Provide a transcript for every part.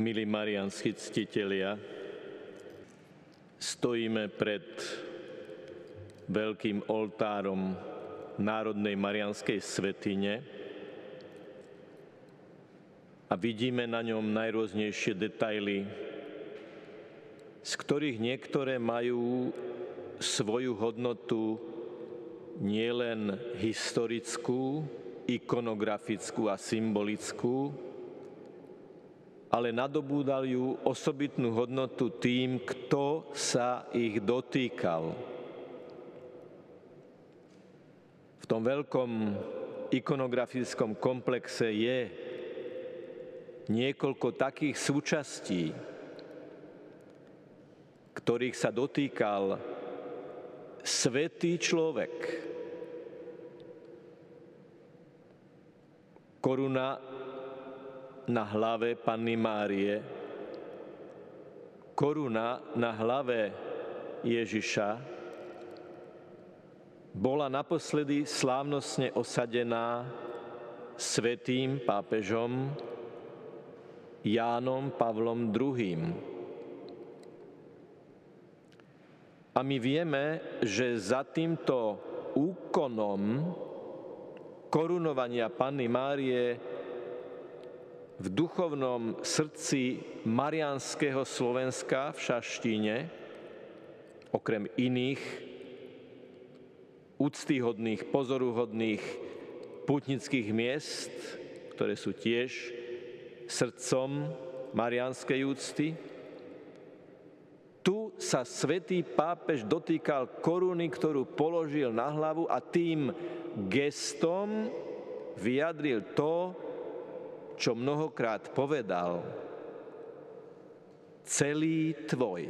Milí marianskí ctitelia, stojíme pred veľkým oltárom Národnej marianskej svetine a vidíme na ňom najrôznejšie detaily, z ktorých niektoré majú svoju hodnotu nielen historickú, ikonografickú a symbolickú, ale nadobúdajú osobitnú hodnotu tým, kto sa ich dotýkal. V tom veľkom ikonografickom komplexe je niekoľko takých súčastí, ktorých sa dotýkal svetý človek. Koruna na hlave Panny Márie, koruna na hlave Ježiša bola naposledy slávnostne osadená svetým pápežom Jánom Pavlom II. A my vieme, že za týmto úkonom korunovania Panny Márie v duchovnom srdci Marianského Slovenska v Šaštíne, okrem iných úctyhodných, pozoruhodných putnických miest, ktoré sú tiež srdcom marianskej úcty, tu sa svätý pápež dotýkal koruny, ktorú položil na hlavu a tým gestom vyjadril to, čo mnohokrát povedal. Celý tvoj.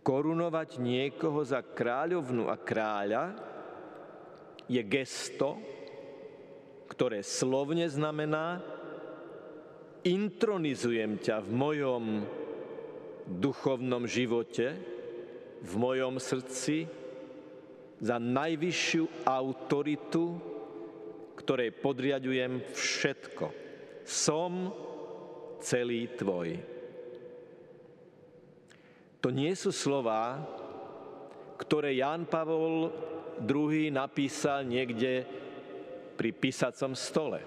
Korunovať niekoho za kráľovnu a kráľa je gesto, ktoré slovne znamená intronizujem ťa v mojom duchovnom živote, v mojom srdci, za najvyššiu autoritu, ktorej podriadujem všetko. Som celý tvoj. To nie sú slova, ktoré Ján Pavol II napísal niekde pri písacom stole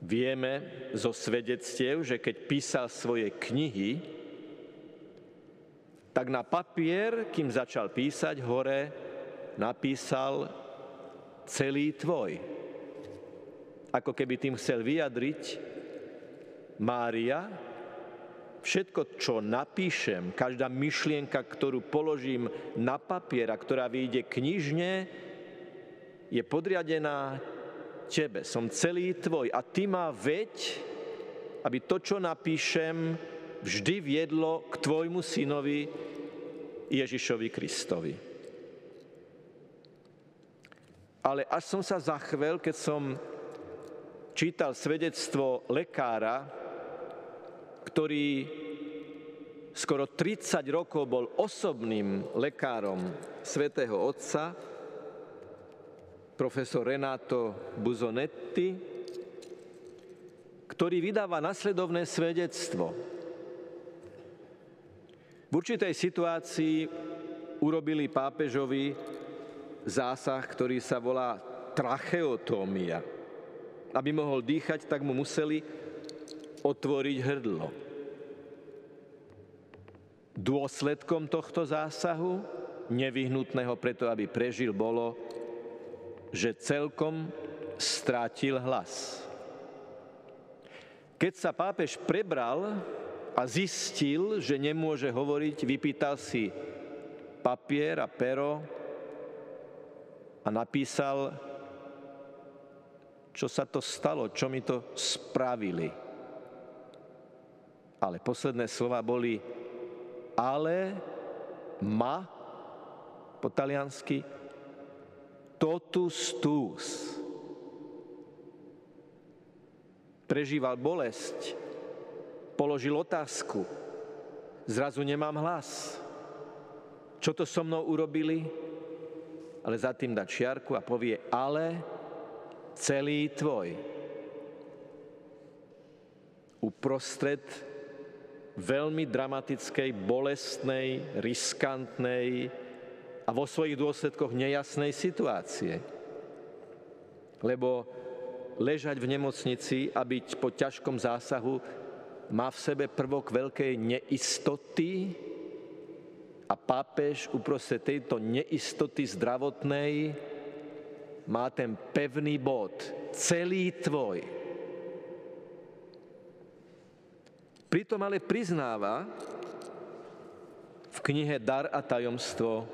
Vieme zo svedectiev, že keď písal svoje knihy, tak na papier, kým začal písať, hore napísal celý tvoj. Ako keby tým chcel vyjadriť Mária, všetko, čo napíšem, každá myšlienka, ktorú položím na papier a ktorá vyjde knižne, je podriadená tebe, som celý tvoj a ty ma veď, aby to, čo napíšem, vždy viedlo k tvojmu synovi Ježišovi Kristovi. Ale až som sa zachvel, keď som čítal svedectvo lekára, ktorý skoro 30 rokov bol osobným lekárom svätého Otca, profesor Renato Buzonetti, ktorý vydáva nasledovné svedectvo. V určitej situácii urobili pápežovi zásah, ktorý sa volá tracheotómia. Aby mohol dýchať, tak mu museli otvoriť hrdlo. Dôsledkom tohto zásahu, nevyhnutného preto, aby prežil, bolo, že celkom strátil hlas. Keď sa pápež prebral a zistil, že nemôže hovoriť, vypýtal si papier a pero a napísal, čo sa to stalo, čo mi to spravili. Ale posledné slova boli ale ma po taliansky totus tus. Prežíval bolesť, položil otázku, zrazu nemám hlas. Čo to so mnou urobili? Ale za tým dá čiarku a povie, ale celý tvoj. uprostred veľmi dramatickej, bolestnej, riskantnej a vo svojich dôsledkoch nejasnej situácie. Lebo ležať v nemocnici a byť po ťažkom zásahu má v sebe prvok veľkej neistoty a pápež uprostred tejto neistoty zdravotnej má ten pevný bod, celý tvoj, Pritom ale priznáva v knihe Dar a tajomstvo,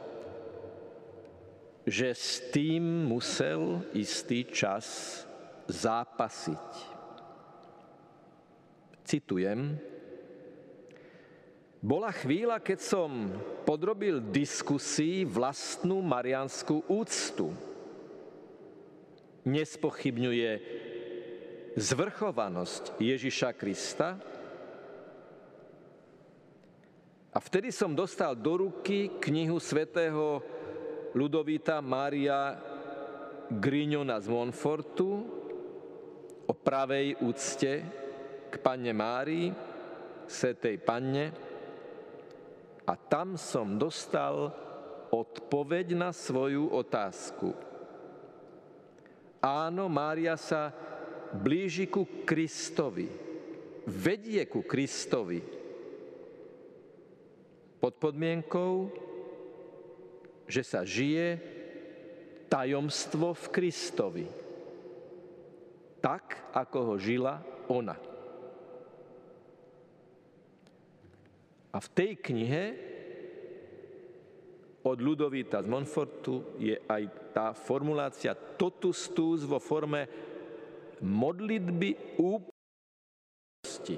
že s tým musel istý čas zápasiť. Citujem, bola chvíľa, keď som podrobil diskusii vlastnú marianskú úctu. Nespochybňuje zvrchovanosť Ježiša Krista, a vtedy som dostal do ruky knihu svätého Ludovita Mária Grignona z Monfortu o pravej úcte k panne Márii, svetej panne. A tam som dostal odpoveď na svoju otázku. Áno, Mária sa blíži ku Kristovi, vedie ku Kristovi, pod podmienkou, že sa žije tajomstvo v Kristovi. Tak, ako ho žila ona. A v tej knihe od Ludovita z Monfortu je aj tá formulácia totus tus vo forme modlitby úplnosti.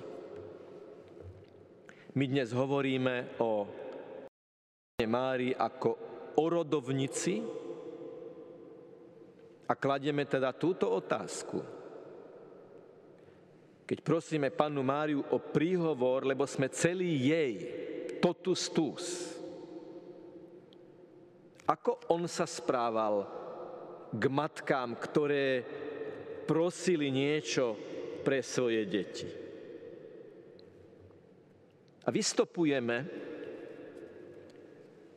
My dnes hovoríme o Mári ako o rodovnici a kladieme teda túto otázku. Keď prosíme pannu Máriu o príhovor, lebo sme celý jej, totus tus. Ako on sa správal k matkám, ktoré prosili niečo pre svoje deti? A vystopujeme,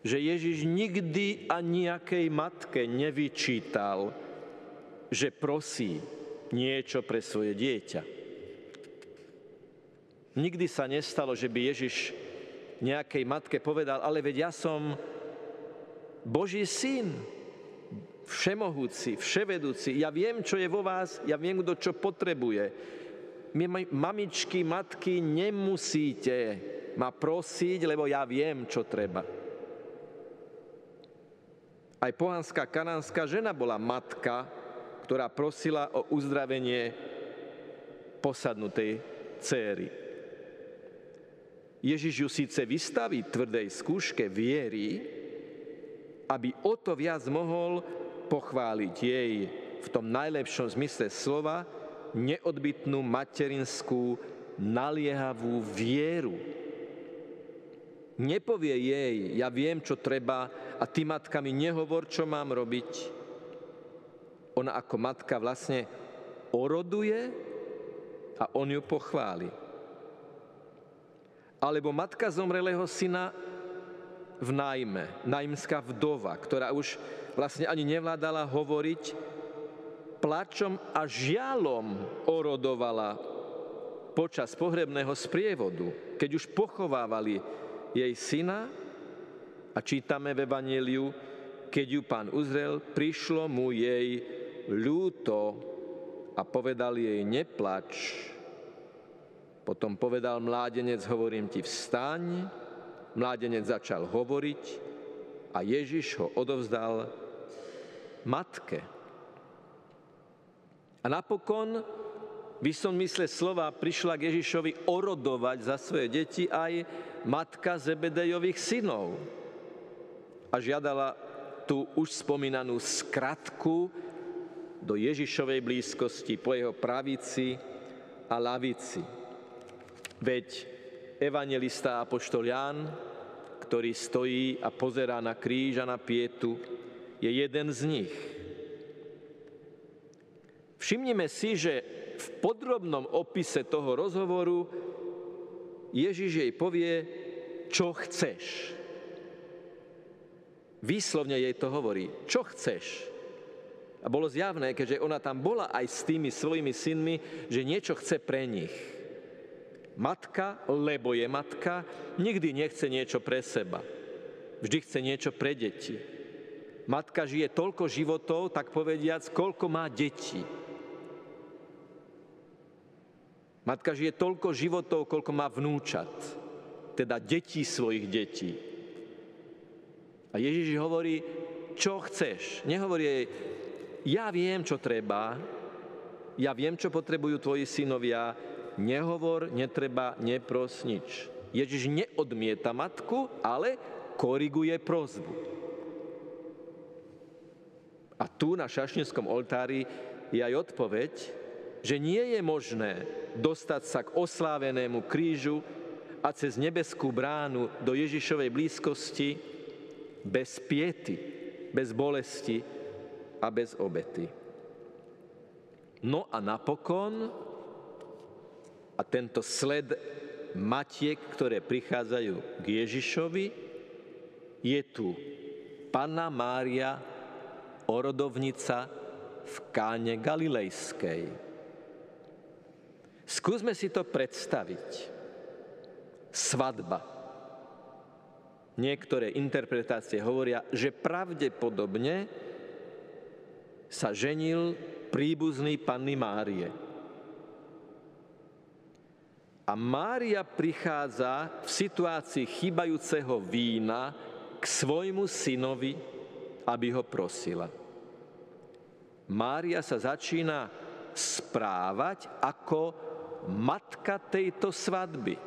že Ježiš nikdy a nejakej matke nevyčítal, že prosí niečo pre svoje dieťa. Nikdy sa nestalo, že by Ježiš nejakej matke povedal, ale veď ja som Boží syn, všemohúci, vševedúci, ja viem, čo je vo vás, ja viem, kto čo potrebuje. My, mamičky, matky, nemusíte ma prosiť, lebo ja viem, čo treba. Aj pohanská kanánska žena bola matka, ktorá prosila o uzdravenie posadnutej céry. Ježiš ju síce vystaví tvrdej skúške viery, aby o to viac mohol pochváliť jej v tom najlepšom zmysle slova, neodbitnú materinskú naliehavú vieru. Nepovie jej, ja viem, čo treba a ty matka mi nehovor, čo mám robiť. Ona ako matka vlastne oroduje a on ju pochváli. Alebo matka zomrelého syna v nájme, nájmská vdova, ktorá už vlastne ani nevládala hovoriť, plačom a žialom orodovala počas pohrebného sprievodu, keď už pochovávali jej syna a čítame v Evangeliu, keď ju pán uzrel, prišlo mu jej ľúto a povedal jej, neplač. Potom povedal mládenec, hovorím ti, vstaň. Mládenec začal hovoriť a Ježiš ho odovzdal matke. A napokon by som mysle slova prišla k Ježišovi orodovať za svoje deti aj matka Zebedejových synov. A žiadala tú už spomínanú skratku do Ježišovej blízkosti po jeho pravici a lavici. Veď evangelista Apoštol Ján, ktorý stojí a pozerá na kríž a na pietu, je jeden z nich – Všimnime si, že v podrobnom opise toho rozhovoru Ježiš jej povie, čo chceš. Výslovne jej to hovorí, čo chceš. A bolo zjavné, keďže ona tam bola aj s tými svojimi synmi, že niečo chce pre nich. Matka, lebo je matka, nikdy nechce niečo pre seba. Vždy chce niečo pre deti. Matka žije toľko životov, tak povediac, koľko má detí. Matka žije toľko životov, koľko má vnúčat, teda detí svojich detí. A Ježiš hovorí, čo chceš. Nehovorí jej, ja viem, čo treba, ja viem, čo potrebujú tvoji synovia, nehovor, netreba, nepros nič. Ježiš neodmieta matku, ale koriguje prozbu. A tu na šašninskom oltári je aj odpoveď, že nie je možné dostať sa k oslávenému krížu a cez nebeskú bránu do Ježišovej blízkosti bez piety, bez bolesti, a bez obety. No a napokon, a tento sled matiek, ktoré prichádzajú k Ježišovi, je tu Panna Mária, orodovnica v káne Galilejskej. Skúsme si to predstaviť. Svadba. Niektoré interpretácie hovoria, že pravdepodobne sa ženil príbuzný Panny Márie. A Mária prichádza v situácii chýbajúceho vína k svojmu synovi, aby ho prosila. Mária sa začína správať ako matka tejto svadby.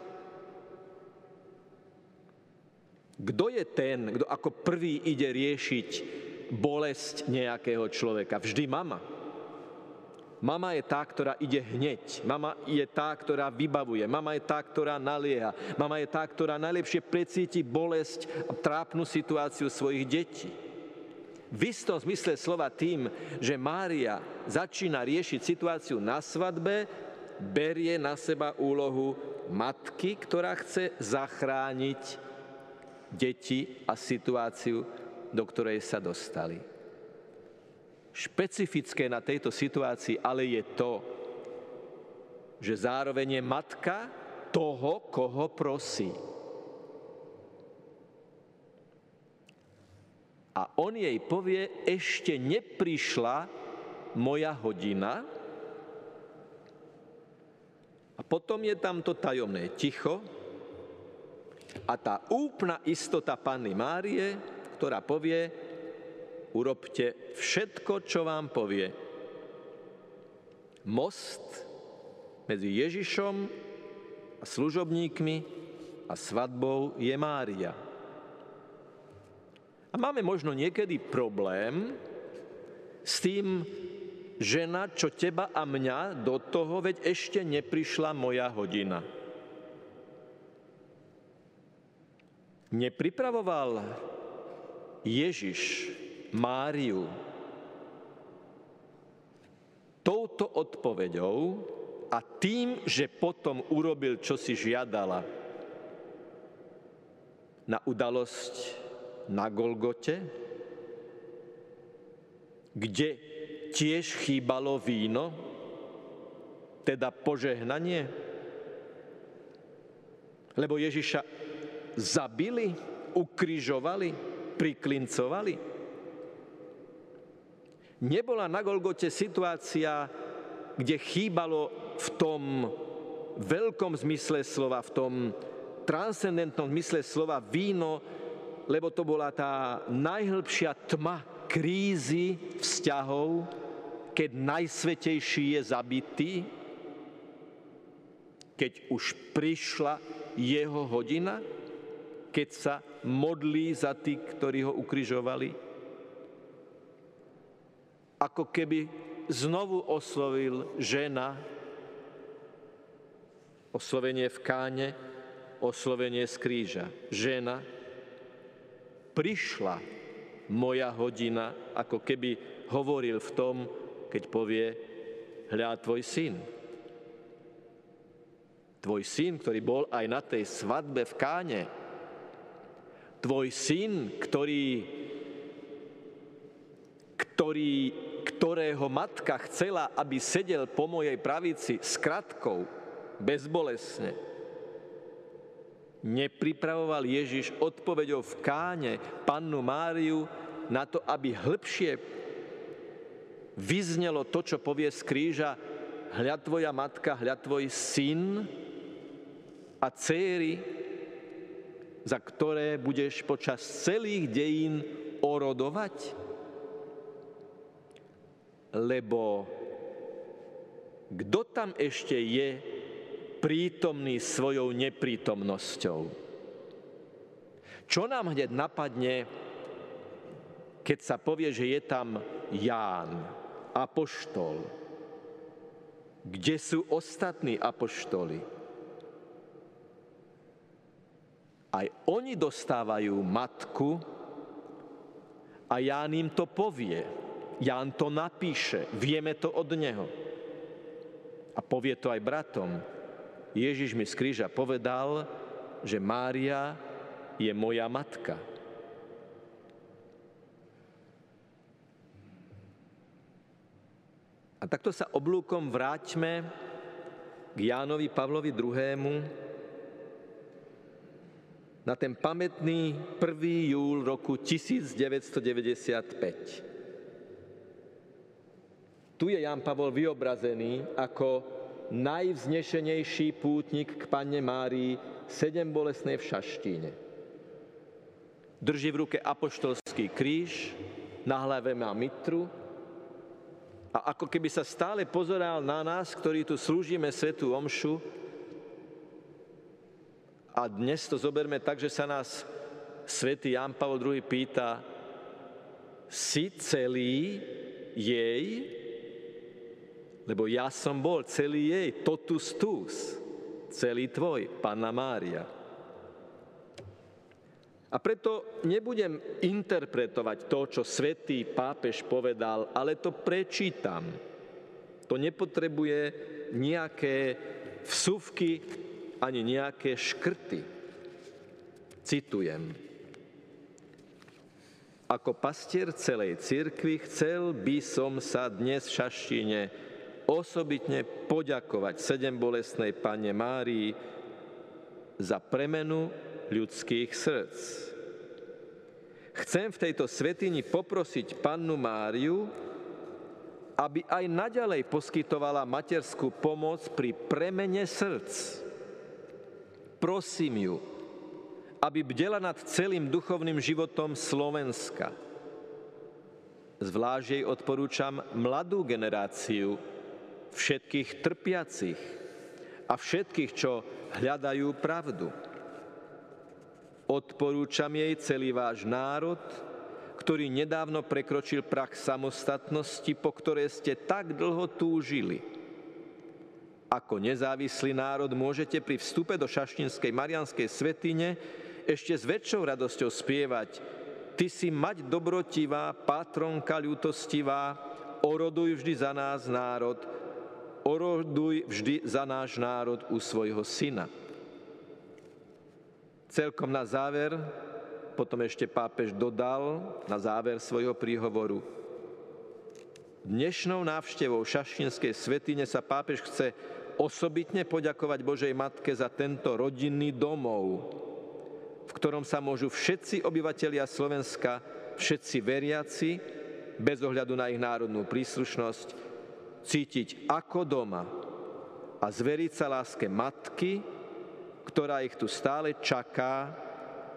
Kto je ten, kto ako prvý ide riešiť bolesť nejakého človeka. Vždy mama. Mama je tá, ktorá ide hneď. Mama je tá, ktorá vybavuje. Mama je tá, ktorá nalieha. Mama je tá, ktorá najlepšie precíti bolesť a trápnu situáciu svojich detí. V istom zmysle slova tým, že Mária začína riešiť situáciu na svadbe, berie na seba úlohu matky, ktorá chce zachrániť deti a situáciu do ktorej sa dostali. Špecifické na tejto situácii ale je to, že zároveň je matka toho, koho prosí. A on jej povie, ešte neprišla moja hodina. A potom je tam to tajomné ticho a tá úplná istota Panny Márie, ktorá povie, urobte všetko, čo vám povie. Most medzi Ježišom a služobníkmi a svadbou je Mária. A máme možno niekedy problém s tým, žena, čo teba a mňa do toho, veď ešte neprišla moja hodina. Nepripravoval Ježiš Máriu touto odpoveďou a tým, že potom urobil, čo si žiadala na udalosť na Golgote, kde tiež chýbalo víno, teda požehnanie, lebo Ježiša zabili, ukrižovali, priklincovali? Nebola na Golgote situácia, kde chýbalo v tom veľkom zmysle slova, v tom transcendentnom zmysle slova víno, lebo to bola tá najhlbšia tma krízy vzťahov, keď najsvetejší je zabitý, keď už prišla jeho hodina, keď sa modlí za tých, ktorí ho ukrižovali? Ako keby znovu oslovil žena, oslovenie v káne, oslovenie z kríža. Žena, prišla moja hodina, ako keby hovoril v tom, keď povie, hľa tvoj syn. Tvoj syn, ktorý bol aj na tej svadbe v Káne. Tvoj syn, ktorý, ktorý, ktorého matka chcela, aby sedel po mojej pravici s kratkou, bezbolesne. Nepripravoval Ježiš odpovedou v Káne pannu Máriu na to, aby hĺbšie vyznelo to, čo povie z kríža, hľad tvoja matka, hľad tvoj syn a céry, za ktoré budeš počas celých dejín orodovať? Lebo kto tam ešte je prítomný svojou neprítomnosťou? Čo nám hneď napadne, keď sa povie, že je tam Ján? apoštol. Kde sú ostatní apoštoli? Aj oni dostávajú matku a Ján im to povie. Ján to napíše, vieme to od neho. A povie to aj bratom. Ježiš mi z kríža povedal, že Mária je moja matka. A takto sa oblúkom vráťme k Jánovi Pavlovi II. na ten pamätný 1. júl roku 1995. Tu je Ján Pavol vyobrazený ako najvznešenejší pútnik k Panne Márii sedem bolesnej v Šaštíne. Drží v ruke apoštolský kríž, na hlave má mitru, a ako keby sa stále pozeral na nás, ktorí tu slúžime Svetú Omšu. A dnes to zoberme tak, že sa nás Svetý Jan Pavel II pýta, si celý jej, lebo ja som bol celý jej, totus tus, celý tvoj, Panna Mária. A preto nebudem interpretovať to, čo svätý pápež povedal, ale to prečítam. To nepotrebuje nejaké vsuvky ani nejaké škrty. Citujem. Ako pastier celej cirkvi chcel by som sa dnes v Šaštine osobitne poďakovať sedem bolestnej Pane Márii za premenu ľudských srdc. Chcem v tejto svetini poprosiť pannu Máriu, aby aj naďalej poskytovala materskú pomoc pri premene srdc. Prosím ju, aby bdela nad celým duchovným životom Slovenska. Zvlášť jej odporúčam mladú generáciu, všetkých trpiacich a všetkých, čo hľadajú pravdu. Odporúčam jej celý váš národ, ktorý nedávno prekročil prach samostatnosti, po ktoré ste tak dlho túžili. Ako nezávislý národ môžete pri vstupe do Šaštinskej Marianskej svetine ešte s väčšou radosťou spievať Ty si mať dobrotivá, patronka ľutostivá, oroduj vždy za nás národ, oroduj vždy za náš národ u svojho syna. Celkom na záver, potom ešte pápež dodal na záver svojho príhovoru. Dnešnou návštevou Šaštinskej svetine sa pápež chce osobitne poďakovať Božej Matke za tento rodinný domov, v ktorom sa môžu všetci obyvatelia Slovenska, všetci veriaci, bez ohľadu na ich národnú príslušnosť, cítiť ako doma a zveriť sa láske matky, ktorá ich tu stále čaká,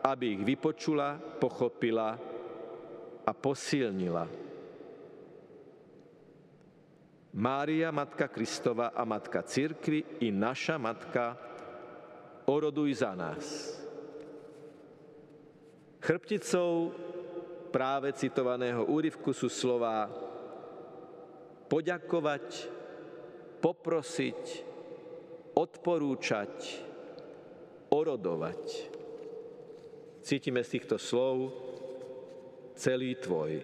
aby ich vypočula, pochopila a posilnila. Mária, Matka Kristova a Matka Církvy i naša Matka, oroduj za nás. Chrbticou práve citovaného úryvku sú slova poďakovať, poprosiť, odporúčať, orodovať. Cítime z týchto slov celý tvoj.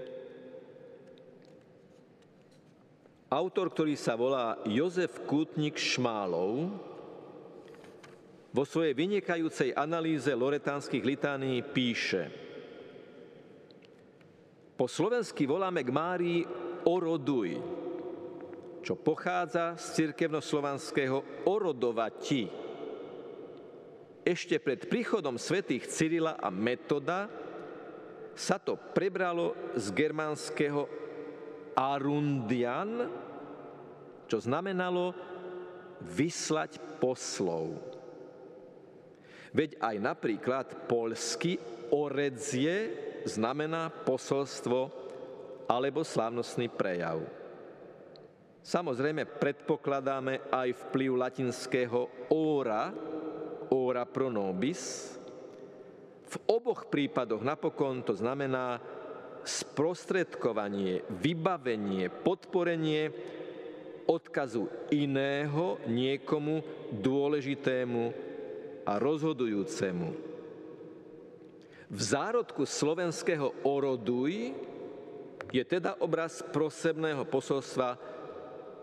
Autor, ktorý sa volá Jozef Kútnik Šmálov, vo svojej vynikajúcej analýze loretánskych litánií píše Po slovensky voláme k Márii oroduj, čo pochádza z cirkevnoslovanského orodovati. Ešte pred príchodom svätých Cyrila a Metoda sa to prebralo z germánskeho arundian, čo znamenalo vyslať poslov. Veď aj napríklad polsky oredzie znamená posolstvo alebo slávnostný prejav. Samozrejme predpokladáme aj vplyv latinského ora, ora pro nobis. V oboch prípadoch napokon to znamená sprostredkovanie, vybavenie, podporenie odkazu iného niekomu dôležitému a rozhodujúcemu. V zárodku slovenského oroduj je teda obraz prosebného posolstva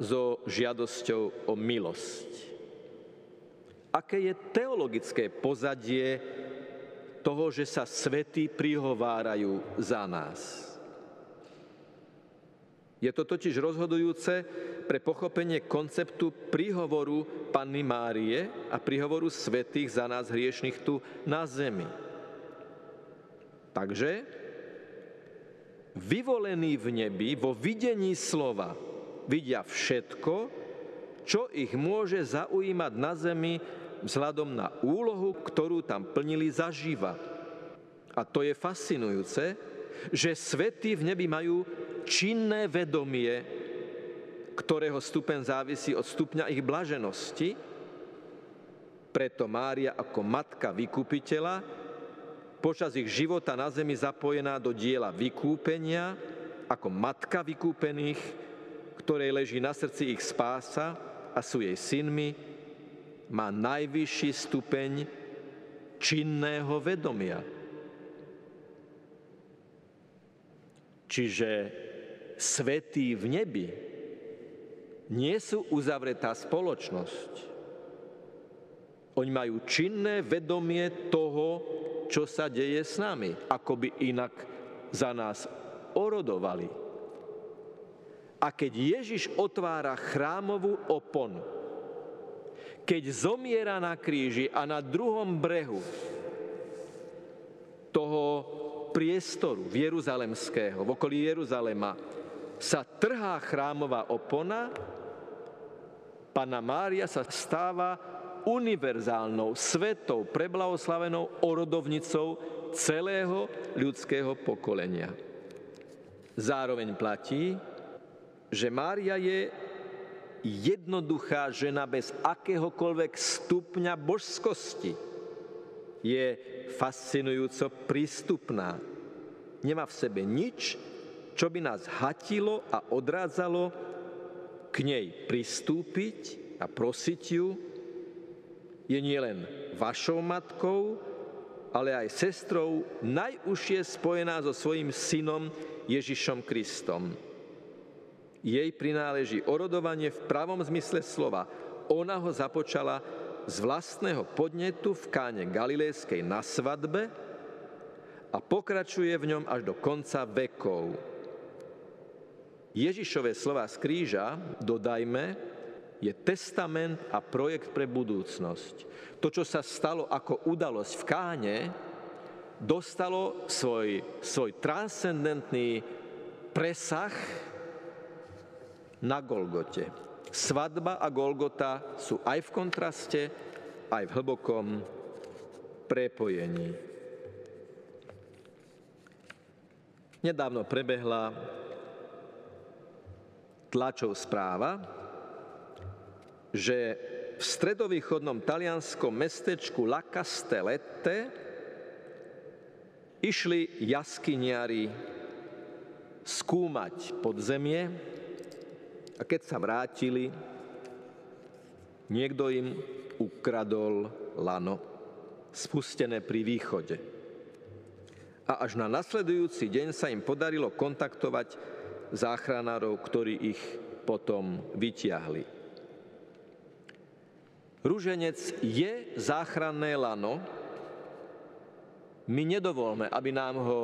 so žiadosťou o milosť. Aké je teologické pozadie toho, že sa svety prihovárajú za nás? Je to totiž rozhodujúce pre pochopenie konceptu príhovoru Panny Márie a príhovoru svetých za nás hriešných tu na zemi. Takže vyvolení v nebi vo videní slova vidia všetko, čo ich môže zaujímať na zemi vzhľadom na úlohu, ktorú tam plnili zaživa. A to je fascinujúce, že svety v nebi majú činné vedomie, ktorého stupen závisí od stupňa ich blaženosti, preto Mária ako matka vykupiteľa počas ich života na zemi zapojená do diela vykúpenia, ako matka vykúpených, ktorej leží na srdci ich spása a sú jej synmi, má najvyšší stupeň činného vedomia. Čiže svetí v nebi nie sú uzavretá spoločnosť. Oni majú činné vedomie toho, čo sa deje s nami, ako by inak za nás orodovali. A keď Ježiš otvára chrámovú oponu, keď zomiera na kríži a na druhom brehu toho priestoru Jeruzalemského, v okolí Jeruzalema, sa trhá chrámová opona, Pana Mária sa stáva univerzálnou, svetou, preblahoslavenou orodovnicou celého ľudského pokolenia. Zároveň platí, že Mária je jednoduchá žena bez akéhokoľvek stupňa božskosti. Je fascinujúco prístupná. Nemá v sebe nič, čo by nás hatilo a odrádzalo k nej pristúpiť a prosiť ju. Je nielen vašou matkou, ale aj sestrou najúžšie spojená so svojím synom Ježišom Kristom. Jej prináleží orodovanie v pravom zmysle slova. Ona ho započala z vlastného podnetu v káne Galilejskej na svadbe a pokračuje v ňom až do konca vekov. Ježišové slova z kríža, dodajme, je testament a projekt pre budúcnosť. To, čo sa stalo ako udalosť v Káne, dostalo svoj, svoj transcendentný presah na Golgote. Svadba a Golgota sú aj v kontraste, aj v hlbokom prepojení. Nedávno prebehla tlačov správa, že v stredovýchodnom talianskom mestečku La Castellette išli jaskyniari skúmať podzemie a keď sa vrátili, niekto im ukradol lano, spustené pri východe. A až na nasledujúci deň sa im podarilo kontaktovať záchranárov, ktorí ich potom vytiahli. Rúženec je záchranné lano. My nedovolme, aby nám ho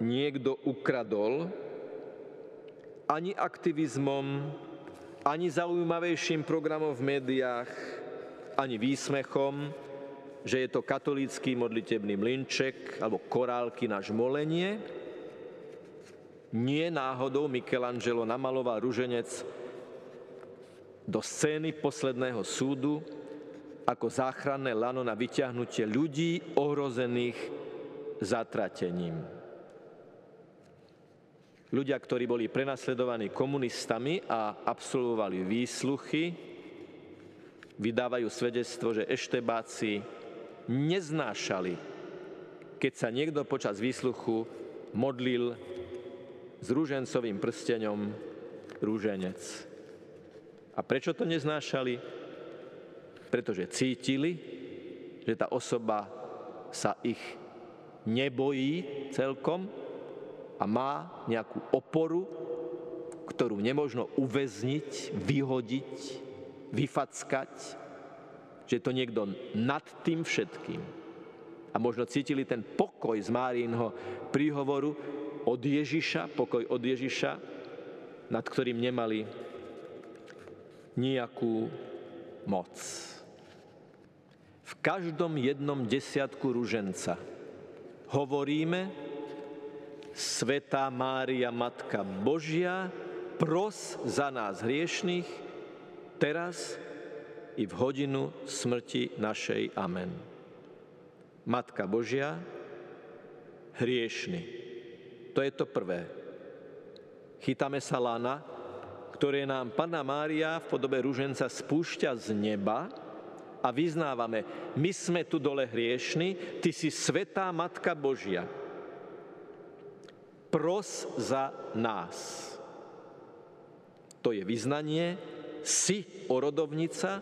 niekto ukradol, ani aktivizmom, ani zaujímavejším programom v médiách, ani výsmechom, že je to katolícky modlitebný mlinček alebo korálky na žmolenie. Nie náhodou Michelangelo namaloval ruženec do scény posledného súdu ako záchranné lano na vyťahnutie ľudí ohrozených zatratením. Ľudia, ktorí boli prenasledovaní komunistami a absolvovali výsluchy, vydávajú svedectvo, že eštebáci neznášali, keď sa niekto počas výsluchu modlil s rúžencovým prsteňom rúženec. A prečo to neznášali? Pretože cítili, že tá osoba sa ich nebojí celkom a má nejakú oporu, ktorú nemožno uväzniť, vyhodiť, vyfackať, že to niekto nad tým všetkým. A možno cítili ten pokoj z Márínho príhovoru od Ježiša, pokoj od Ježiša, nad ktorým nemali nejakú moc. V každom jednom desiatku ruženca hovoríme Svetá Mária, Matka Božia, pros za nás hriešných, teraz i v hodinu smrti našej. Amen. Matka Božia, hriešný. To je to prvé. Chytáme sa lana, ktoré nám Panna Mária v podobe ruženca spúšťa z neba a vyznávame, my sme tu dole hriešni, ty si svetá Matka Božia. Pros za nás. To je vyznanie, si orodovnica,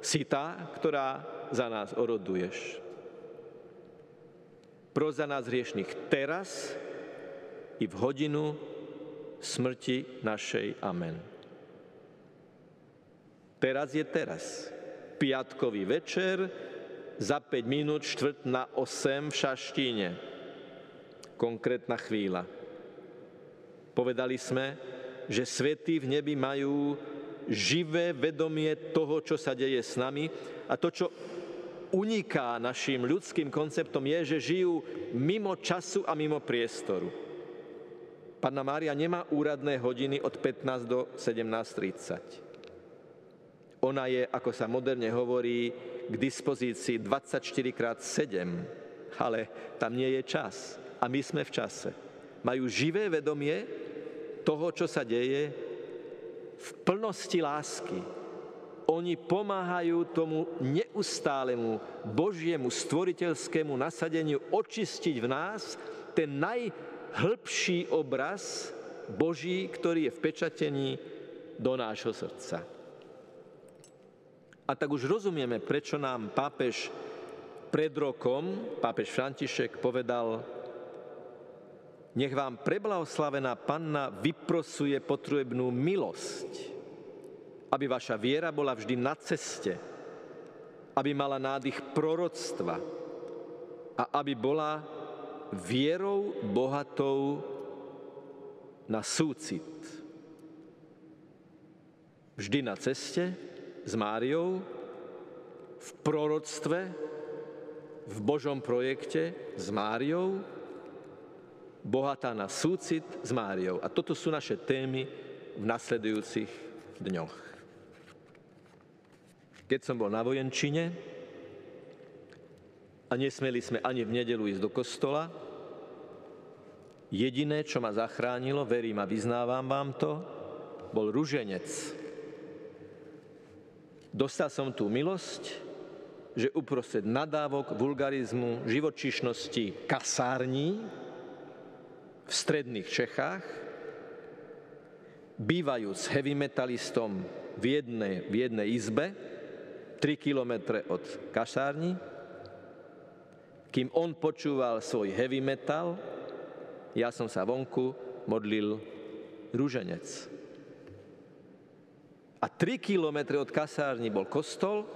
si tá, ktorá za nás oroduješ. Pros za nás hriešných teraz i v hodinu smrti našej. Amen. Teraz je teraz. Piatkový večer, za 5 minút štvrt na 8 v Šaštíne. Konkrétna chvíľa. Povedali sme, že svety v nebi majú živé vedomie toho, čo sa deje s nami a to, čo uniká našim ľudským konceptom, je, že žijú mimo času a mimo priestoru. Panna Mária nemá úradné hodiny od 15 do 17.30. Ona je, ako sa moderne hovorí, k dispozícii 24 x 7, ale tam nie je čas. A my sme v čase. Majú živé vedomie toho, čo sa deje v plnosti lásky. Oni pomáhajú tomu neustálemu Božiemu stvoriteľskému nasadeniu očistiť v nás ten naj hĺbší obraz Boží, ktorý je vpečatený do nášho srdca. A tak už rozumieme, prečo nám pápež pred rokom, pápež František, povedal, nech vám preblahoslavená panna vyprosuje potrebnú milosť, aby vaša viera bola vždy na ceste, aby mala nádych proroctva a aby bola vierou bohatou na súcit. Vždy na ceste s Máriou, v proroctve, v Božom projekte s Máriou, bohatá na súcit s Máriou. A toto sú naše témy v nasledujúcich dňoch. Keď som bol na vojenčine a nesmeli sme ani v nedelu ísť do kostola, Jediné, čo ma zachránilo, verím a vyznávam vám to, bol ruženec. Dostal som tú milosť, že uprostred nadávok, vulgarizmu, živočišnosti, kasární v stredných Čechách, bývajúc heavy metalistom v jednej, v jednej izbe, 3 kilometre od kasárni, kým on počúval svoj heavy metal, ja som sa vonku modlil rúženec. A 3 kilometre od kasárny bol kostol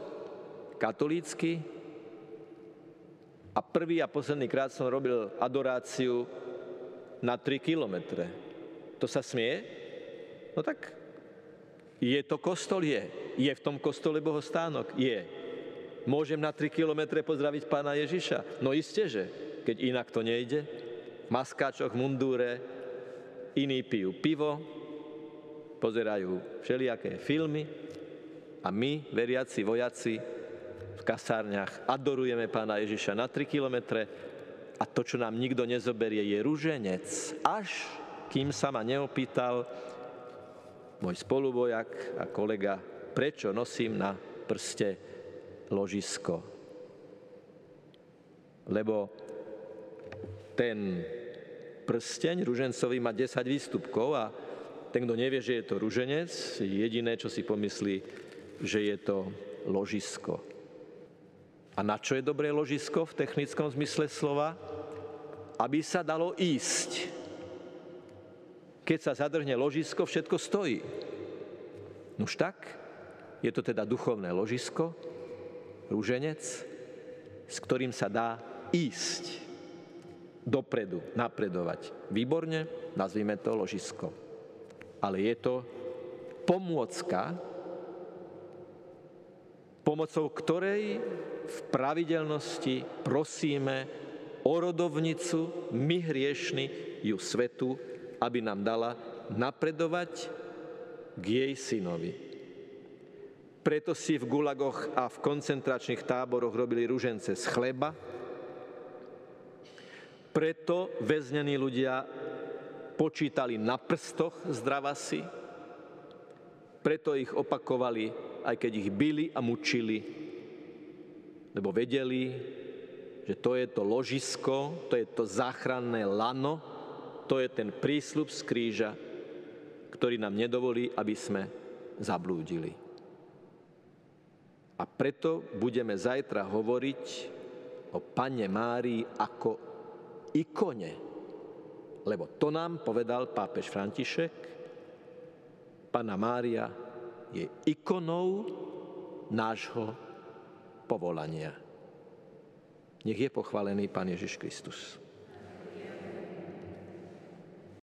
katolícky a prvý a posledný krát som robil adoráciu na 3 kilometre. To sa smie? No tak je to kostol? Je. Je v tom kostole bohostánok? Je. Môžem na 3 kilometre pozdraviť pána Ježiša? No isté, že. Keď inak to nejde. V maskáčoch, mundúre, iní pijú pivo, pozerajú všelijaké filmy a my, veriaci vojaci, v kasárniach adorujeme pána Ježiša na 3 kilometre a to, čo nám nikto nezoberie, je ruženec. Až kým sa ma neopýtal môj spolubojak a kolega, prečo nosím na prste ložisko. Lebo ten prsteň ružencový má 10 výstupkov a ten, kto nevie, že je to ruženec, jediné, čo si pomyslí, že je to ložisko. A na čo je dobré ložisko v technickom zmysle slova? Aby sa dalo ísť. Keď sa zadrhne ložisko, všetko stojí. Nuž tak, je to teda duchovné ložisko, rúženec, s ktorým sa dá ísť dopredu, napredovať. Výborne, nazvime to ložisko. Ale je to pomôcka, pomocou ktorej v pravidelnosti prosíme o rodovnicu, my hriešni, ju svetu, aby nám dala napredovať k jej synovi. Preto si v gulagoch a v koncentračných táboroch robili ružence z chleba, preto väznení ľudia počítali na prstoch zdravasy, preto ich opakovali aj keď ich byli a mučili, lebo vedeli, že to je to ložisko, to je to záchranné lano, to je ten prísľub z kríža, ktorý nám nedovolí, aby sme zablúdili. A preto budeme zajtra hovoriť o Pane Márii ako ikone. Lebo to nám povedal pápež František, Pana Mária je ikonou nášho povolania. Nech je pochválený Pán Ježiš Kristus.